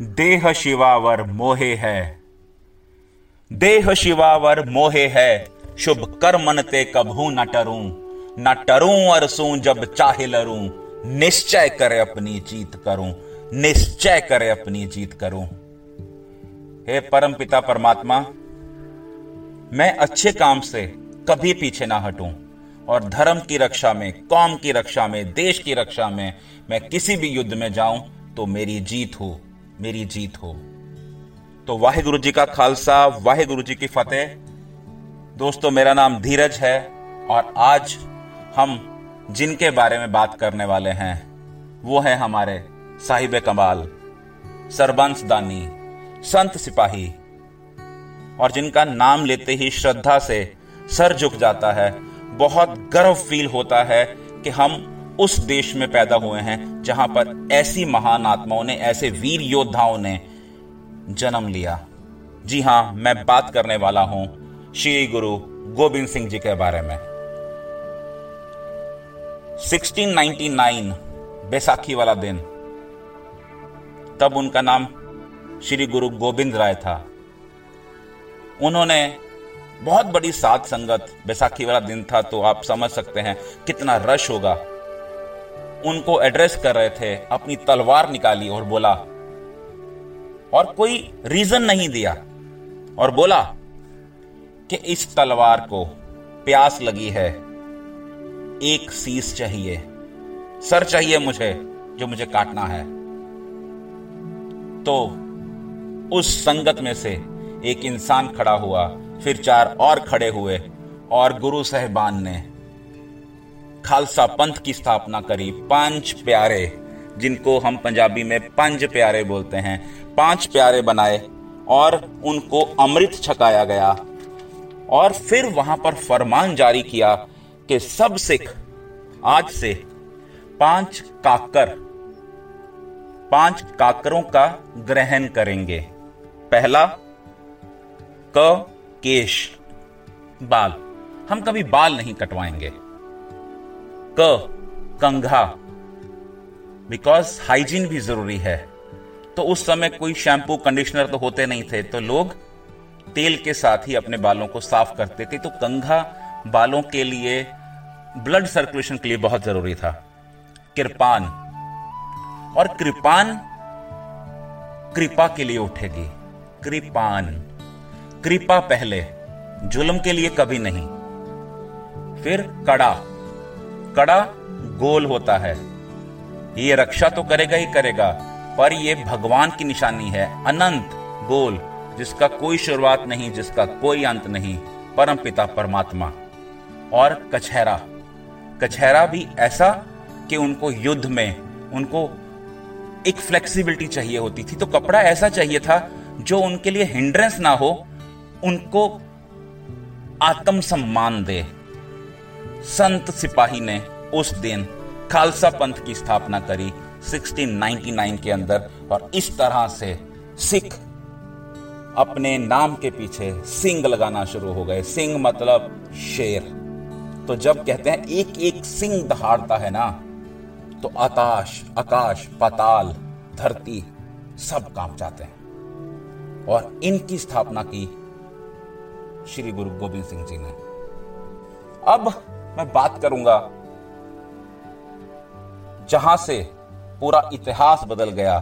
देह शिवावर मोहे है। देह शिवावर मोहे है। शुभ कर्मन ते कभू न टरूं न टरूं अरसूं जब चाहे लरूं। निश्चय करे अपनी जीत करूँ, निश्चय करे अपनी जीत करूँ। हे परम पिता परमात्मा, मैं अच्छे काम से कभी पीछे ना हटूं और धर्म की रक्षा में, कौम की रक्षा में, देश की रक्षा में मैं किसी भी युद्ध में जाऊँ तो मेरी जीत हो। मेरी जीत हो। तो वाहे गुरु जी का खालसा वाहे गुरु जी की फतेह। दोस्तों, मेरा नाम धीरज है और आज हम जिनके बारे में बात करने वाले हैं, वो है हमारे साहिब कमाल, सरबंस दानी, संत सिपाही। और जिनका नाम लेते ही श्रद्धा से सर झुक जाता है, बहुत गर्व फील होता है कि हम उस देश में पैदा हुए हैं जहाँ पर ऐसी महान आत्माओं ने, ऐसे वीर योद्धाओं ने जन्म लिया। जी हाँ, मैं बात करने वाला हूँ श्री गुरु गोविंद सिंह जी के बारे में। 1699 बैसाखी वाला दिन, तब उनका नाम श्री गुरु गोविंद राय था। उन्होंने बहुत बड़ी सात संगत, बैसाखी वाला दिन था तो आप समझ सकते हैं कितना रश होगा। उनको एड्रेस कर रहे थे, अपनी तलवार निकाली और बोला, और कोई रीजन नहीं दिया। और बोला कि इस तलवार को प्यास लगी है, एक सीस चाहिए, सर चाहिए मुझे, जो मुझे काटना है। तो उस संगत में से एक इंसान खड़ा हुआ, फिर चार और खड़े हुए, और गुरु साहबान ने खालसा पंथ की स्थापना करी। पाँच प्यारे, जिनको हम पंजाबी में पंज प्यारे बोलते हैं, पाँच प्यारे बनाए और उनको अमृत छकाया गया और फिर वहाँ पर फरमान जारी किया कि सब सिख आज से पाँच काकर, पाँच काकरों का ग्रहण करेंगे। पहला, क, केश, बाल। हम कभी बाल नहीं कटवाएँगे। क कंघा बिकॉज़ हाइजीन भी ज़रूरी है। तो उस समय कोई शैम्पू कंडीशनर तो होते नहीं थे। तो लोग तेल के साथ ही अपने बालों को साफ़ करते थे। तो कंघा बालों के लिए ब्लड सर्कुलेशन के लिए बहुत ज़रूरी था। कृपान। और कृपान कृपा के लिए उठेगी। कृपान। कृपा पहले, जुल्म के लिए कभी नहीं। फिर कड़ा। कड़ा गोल होता है। ये रक्षा तो करेगा ही करेगा, पर यह भगवान की निशानी है, अनंत गोल, जिसका कोई शुरुआत नहीं, जिसका कोई अंत नहीं, परम पिता परमात्मा। और कछहरा कछहरा भी ऐसा कि उनको युद्ध में, उनको एक फ्लेक्सिबिलिटी चाहिए होती थी। तो कपड़ा ऐसा चाहिए था जो उनके लिए हिंड्रेंस ना हो, उनको आत्म सम्मान दे। संत सिपाही ने उस दिन खालसा पंथ की स्थापना करी 1699 के अंदर और इस तरह से सिख अपने नाम के पीछे सिंह लगाना शुरू हो गए। सिंह मतलब शेर। तो जब कहते हैं एक एक सिंह दहाड़ता है ना तो आकाश आकाश, पाताल, धरती सब काम जाते हैं। और इनकी स्थापना की श्री गुरु गोविंद सिंह जी ने। अब मैं बात करूँगा, जहाँ से पूरा इतिहास बदल गया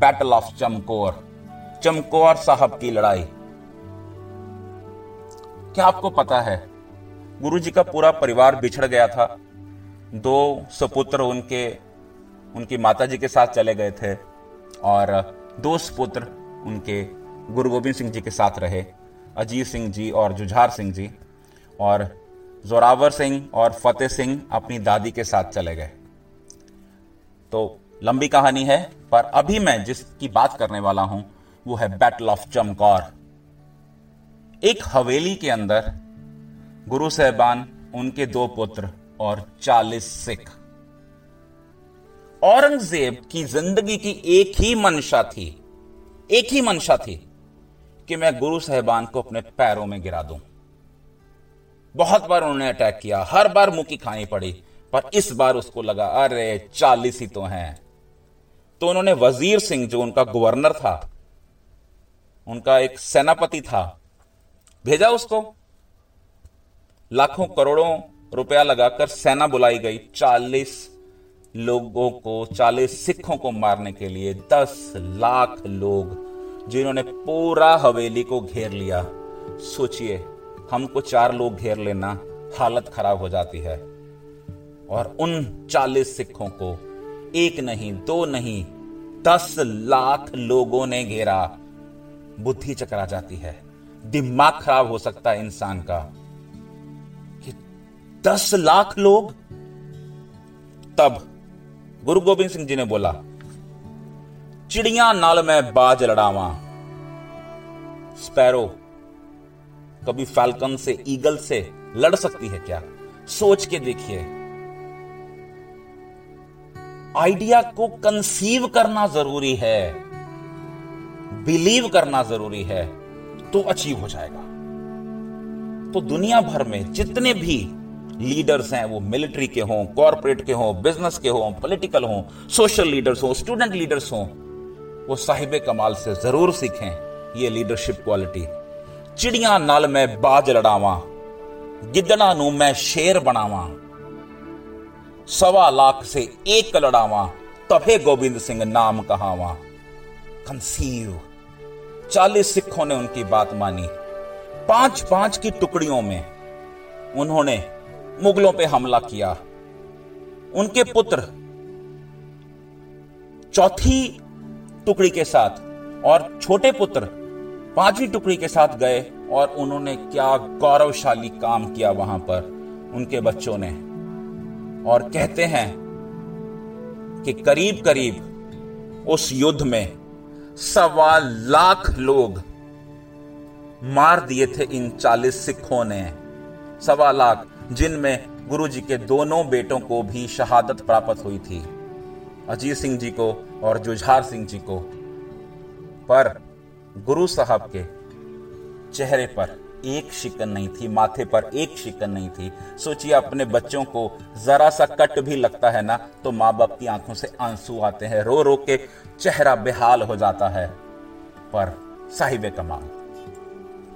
बैटल ऑफ़ चमकोर चमकोर साहब की लड़ाई। क्या आपको पता है गुरु जी का पूरा परिवार बिछड़ गया था? दो सपुत्र उनके, उनकी माता जी के साथ चले गए थे, और दो सपुत्र उनके गुरु गोविंद सिंह जी के साथ रहे, अजीत सिंह जी और जुझार सिंह जी, और जोरावर सिंह और फतेह सिंह अपनी दादी के साथ चले गए। तो लंबी कहानी है, पर अभी मैं जिसकी बात करने वाला हूँ, वो है बैटल ऑफ़ चमकौर एक हवेली के अंदर गुरु साहबान, उनके दो पुत्र और चालीस सिख। औरंगज़ेब की ज़िंदगी की एक ही मंशा थी, एक ही मंशा थी कि मैं गुरु साहबान को अपने पैरों में गिरा दूँ। बहुत बार उन्होंने अटैक किया, हर बार मुकी खानी पड़ी, पर इस बार उसको लगा, अरे, चालीस ही तो हैं। तो उन्होंने वज़ीर सिंह, जो उनका गवर्नर था, उनका एक सेनापति था, भेजा उसको। लाखों करोड़ों रुपया लगाकर सेना बुलाई गई, चालीस लोगों को, चालीस सिखों को मारने के लिए, दस लाख लोग, जिन्होंने पूरा हवेली को घेर लिया। सोचिए हमको चार लोग घेर लेना, हालत खराब हो जाती है। और उन चालीस सिखों को, एक नहीं, दो नहीं, दस लाख लोगों ने घेरा। बुद्धि चकरा जाती है। दिमाग खराब हो सकता है इंसान का। कि दस लाख लोग? तब गुरु गोबिंद सिंह जी ने बोला, चिड़िया नाल में बाज लड़ावा। स्पैरो कभी फैल्कन से, ईगल से लड़ सकती है क्या? सोच के देखिए। आइडिया को कंसीव करना ज़रूरी है। बिलीव करना ज़रूरी है तो अचीव हो जाएगा। तो दुनिया भर में जितने भी लीडर्स हैं, वो मिलिट्री के हों, कॉरपोरेट के हों, बिज़नेस के हों, पॉलिटिकल हों, सोशल लीडर्स हों, स्टूडेंट लीडर्स हों, वो साहिब कमाल से ज़रूर सीखें। ये लीडरशिप क्वालिटी चिड़िया नल में बाज लड़ावा गिदड़ा नु मैं शेर बनावा सवा लाख से एक लड़ावा तभे गोविंद सिंह नाम कहावा कंसीव चालीस सिखों ने उनकी बात मानी पाँच पाँच की टुकड़ियों में उन्होंने मुगलों पे हमला किया उनके पुत्र चौथी टुकड़ी के साथ और छोटे पुत्र पांचवी टुकड़ी के साथ गए और उन्होंने क्या गौरवशाली काम किया वहाँ पर, उनके बच्चों ने। और कहते हैं कि करीब करीब उस युद्ध में सवा लाख लोग मार दिए थे इन चालीस सिखों ने। सवा लाख, जिनमें गुरु जी के दोनों बेटों को भी शहादत प्राप्त हुई थी। अजीत सिंह जी को और जुझार सिंह जी को। पर गुरु साहब के चेहरे पर एक शिकन नहीं थी, माथे पर एक शिकन नहीं थी। सोचिए, अपने बच्चों को जरा सा कट भी लगता है ना तो माँ बाप की आँखों से आँसू आते हैं रो रो के चेहरा बेहाल हो जाता है। पर साहिब कमाल,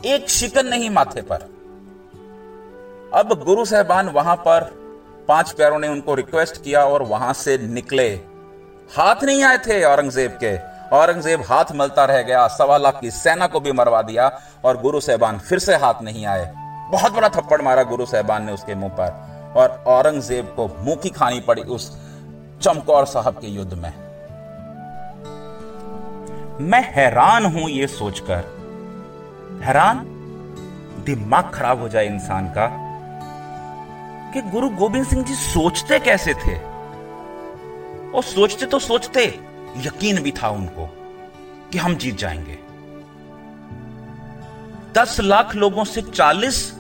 एक शिकन नहीं माथे पर। अब गुरु साहबान वहाँ पर पाँच प्यारों ने उनको रिक्वेस्ट किया और वहाँ से निकले। हाथ नहीं आए थे औरंगज़ेब के। औरंगज़ेब हाथ मलता रह गया, सवा लाख की सेना को भी मरवा दिया और गुरु साहबान फिर से हाथ नहीं आए। बहुत बड़ा थप्पड़ मारा गुरु साहबान ने उसके मुँह पर और औरंगज़ेब को मुँह की खानी पड़ी उस चमकौर साहब के युद्ध में। मैं हैरान हूँ ये सोचकर। हैरान? दिमाग खराब हो जाए इंसान का। कि गुरु गोविंद सिंह जी सोचते कैसे थे? और सोचते तो सोचते। यकीन भी था उनको कि हम जीत जाएँगे। दस लाख लोगों से चालीस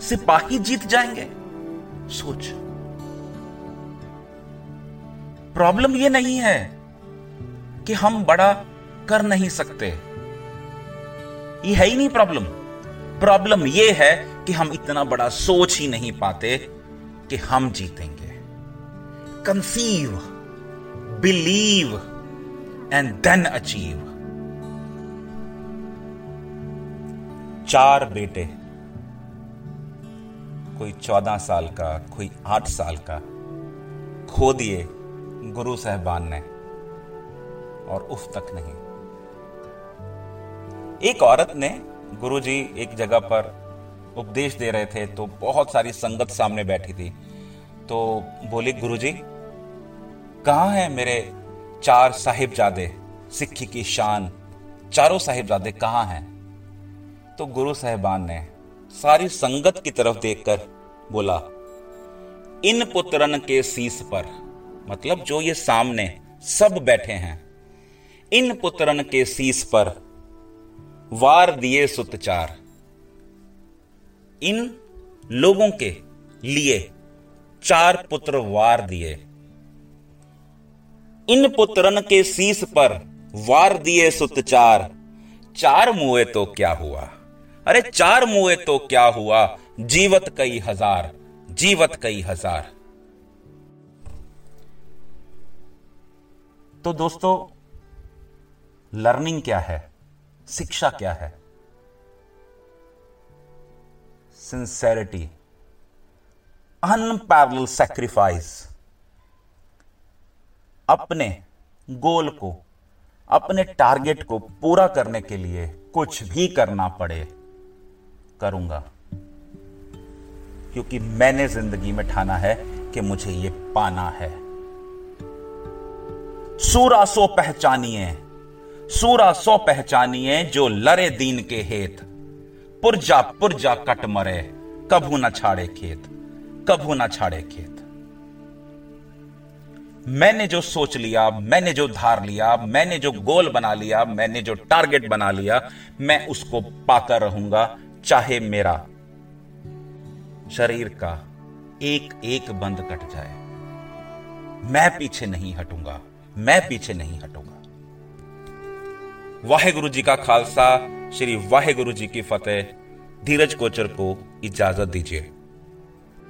सिपाही जीत जाएँगे। सोच। प्रॉब्लम यह नहीं है कि हम बड़ा कर नहीं सकते। ये है ही नहीं प्रॉब्लम। प्रॉब्लम यह है कि हम इतना बड़ा सोच ही नहीं पाते कि हम जीतेंगे। Conceive believe and then achieve चार बेटे। कोई चौदह साल का, कोई आठ साल का। खो दिए गुरु साहबान ने और उफ तक नहीं। एक औरत ने गुरुजी एक जगह पर उपदेश दे रहे थे तो बहुत सारी संगत सामने बैठी थी। तो बोली, गुरुजी, कहाँ है मेरे चार साहिबजादे सिक्खी की शान। चारों साहिबजादे कहाँ हैं? तो गुरु साहिबान ने सारी संगत की तरफ़ देखकर बोला, इन पुत्रन के शीस पर मतलब जो ये सामने सब बैठे हैं, इन पुत्रन के शीस पर वार दिए सुतचार। इन लोगों के लिए चार पुत्र वार दिए। इन पुत्रन के शीस पर वार दिए सुत चार। चार मुए तो क्या हुआ? अरे चार मुए तो क्या हुआ? जीवत कई हज़ार, जीवत कई हज़ार। तो दोस्तों लर्निंग क्या है? शिक्षा क्या है? सिंसेरिटी अनपैरल सेक्रीफाइस अपने गोल को, अपने टारगेट को पूरा करने के लिए कुछ भी करना पड़े, करूँगा। क्योंकि मैंने ज़िंदगी में ठाना है कि मुझे ये पाना है। सूरा सो पहचानिए, सूरा सो पहचानिए जो लरे दीन के हेत। पुरजा पुरजा कट मरे, कभू ना छाड़े खेत, कभू ना छाड़े खेत। मैंने जो सोच लिया, मैंने जो धार लिया, मैंने जो गोल बना लिया, मैंने जो टारगेट बना लिया, मैं उसको पाकर रहूँगा, चाहे मेरा शरीर का एक एक बंद कट जाए। मैं पीछे नहीं हटूँगा, मैं पीछे नहीं हटूँगा। वाहे गुरु जी का खालसा, श्री वाहे गुरु जी की फतेह। धीरज कोचर को इजाज़त दीजिए।